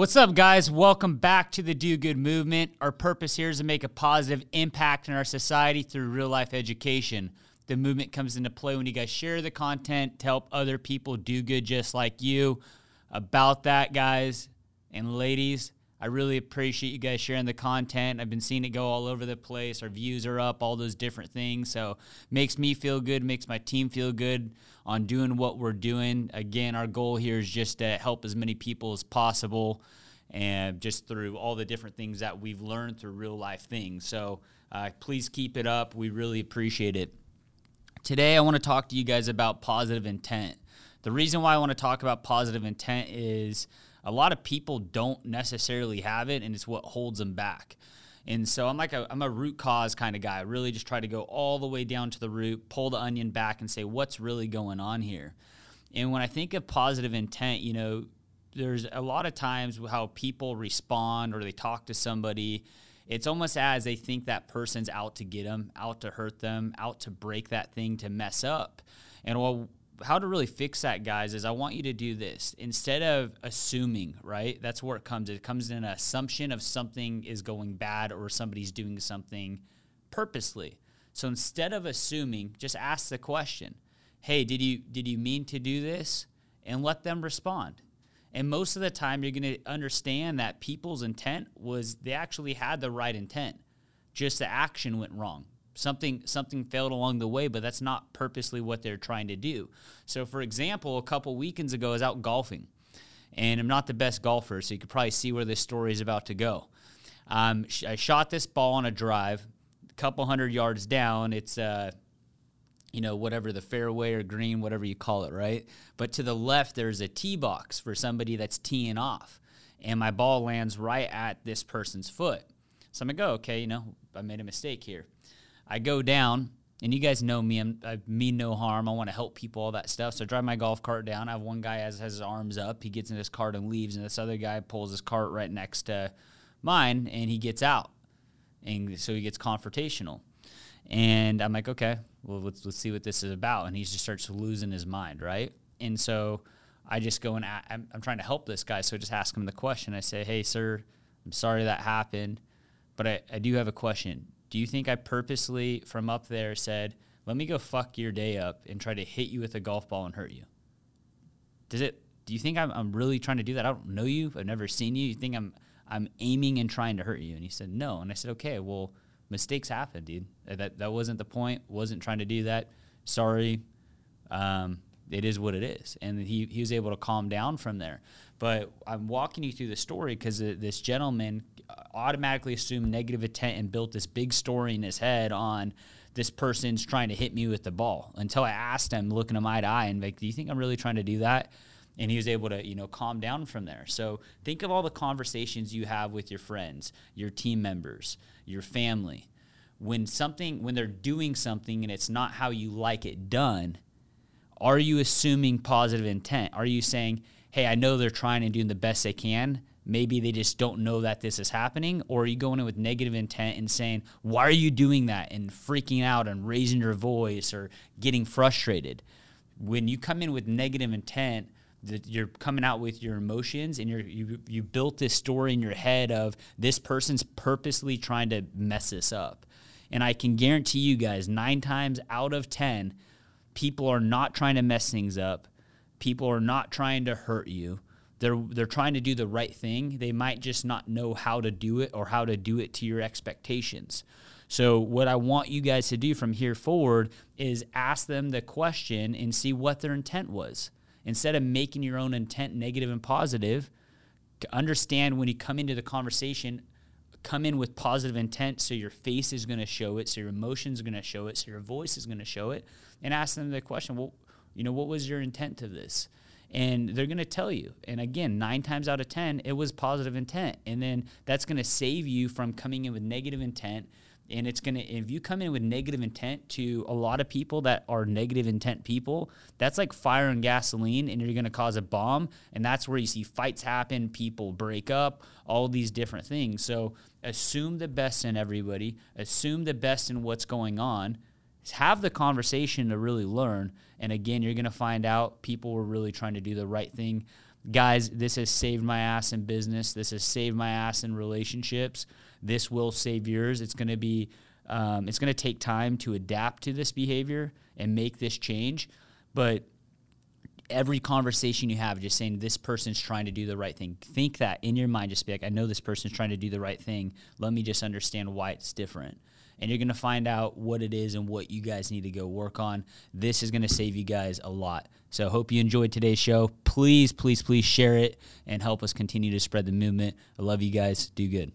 What's up, guys? Welcome back to the Do Good Movement. Our purpose here is to make a positive impact in our society through real life education. The movement comes into play when you guys share the content to help other people do good just like you. About that, guys and ladies, I really appreciate you guys sharing the content. I've been seeing it go all over the place. Our views are up, all those different things. So makes me feel good, makes my team feel good on doing what we're doing. Again, our goal here is just to help as many people as possible and just through all the different things that we've learned through real life things. So uh, please keep it up. We really appreciate it. Today, I want to talk to you guys about positive intent. The reason why I want to talk about positive intent is a lot of people don't necessarily have it, and it's what holds them back. And so I'm like a I'm a root cause kind of guy. I really just try to go all the way down to the root, pull the onion back, and say what's really going on here. And when I think of positive intent, you know, there's a lot of times how people respond or they talk to somebody. It's almost as they think that person's out to get them, out to hurt them, out to break that thing, to mess up. And well, how to really fix that, guys, is I want you to do this instead of assuming, right? That's where it comes. It comes in an assumption of something is going bad or somebody's doing something purposely. So instead of assuming, just ask the question, "Hey, did you did you mean to do this?" and let them respond. And most of the time, you're going to understand that people's intent was they actually had the right intent, just the action went wrong something something failed along the way but that's not purposely what they're trying to do. So for example a couple weekends ago i was out golfing and i'm not the best golfer so you could probably see where this story is about to go. Um, i shot this ball on a drive a couple hundred yards down it's uh, you know whatever the fairway or green whatever you call it right? But to the left there's a tee box for somebody that's teeing off and my ball lands right at this person's foot. So i'm gonna go okay you know i made a mistake here I go down, and you guys know me. I'm, I mean no harm. I want to help people, all that stuff. So I drive my golf cart down. I have one guy has, has his arms up. He gets in his cart and leaves, and this other guy pulls his cart right next to mine, and he gets out, and so he gets confrontational. And I'm like, okay, well let's let's see what this is about. And he just starts losing his mind, right? And so I just go and I'm, I'm trying to help this guy, so I just ask him the question. I say, hey, sir, I'm sorry that happened, but I, I do have a question do you think I purposely from up there said, "Let me go fuck your day up and try to hit you with a golf ball and hurt you"? Does it? Do you think I'm, I'm really trying to do that? I don't know you. I've never seen you. You think I'm I'm aiming and trying to hurt you? And he said, "No." And I said, "Okay, well, mistakes happen, dude. That that wasn't the point. Wasn't trying to do that. Sorry. Um, it is what it is." And he he was able to calm down from there. But I'm walking you through the story because this gentleman uh, automatically assumed negative intent and built this big story in his head on this person's trying to hit me with the ball until I asked him, looking him eye to eye, and like, do you think I'm really trying to do that? And he was able to, you know, calm down from there. So think of all the conversations you have with your friends, your team members, your family. When something, when they're doing something and it's not how you like it done, are you assuming positive intent? Are you saying, hey, I know they're trying and doing the best they can. Maybe they just don't know that this is happening, or are you going in with negative intent and saying, Why are you doing that? and freaking out and raising your voice or getting frustrated. When you come in with negative intent, that you're coming out with your emotions and you're, you you built this story in your head of this person's purposely trying to mess this up. And I can guarantee you guys, nine times out of ten, people are not trying to mess things up people are not trying to hurt you. They're they're trying to do the right thing. They might just not know how to do it or how to do it to your expectations. So what I want you guys to do from here forward is ask them the question and see what their intent was. Instead of making your own intent negative and positive, to understand when you come into the conversation, come in with positive intent so your face is going to show it, so your emotions are going to show it, so your voice is going to show it, and ask them the question, well, you know, what was your intent of this? And they're going to tell you. And again, nine times out of 10, it was positive intent. And then that's going to save you from coming in with negative intent. And it's to, if you come in with negative intent to a lot of people that are negative intent people, that's like fire and gasoline, and you're to cause a bomb. And that's where you see fights happen, people break up, all these different things. So assume the best in everybody, assume the best in what's going on have the conversation to really learn. And again, you're to find out people were really trying to do the right thing. Guys, this has saved my ass in business. This has saved my ass in relationships. This will save yours. It's going to be, um, it's going to take time to adapt to this behavior and make this change. But every conversation you have, just saying this person's trying to do the right thing. Think that in your mind, just be like, I know this person's trying to do the right thing. Let me just understand why it's different. And you're going to find out what it is and what you guys need to go work on. This is going to save you guys a lot. So, hope you enjoyed today's show. Please, please, please share it and help us continue to spread the movement. I love you guys. Do good.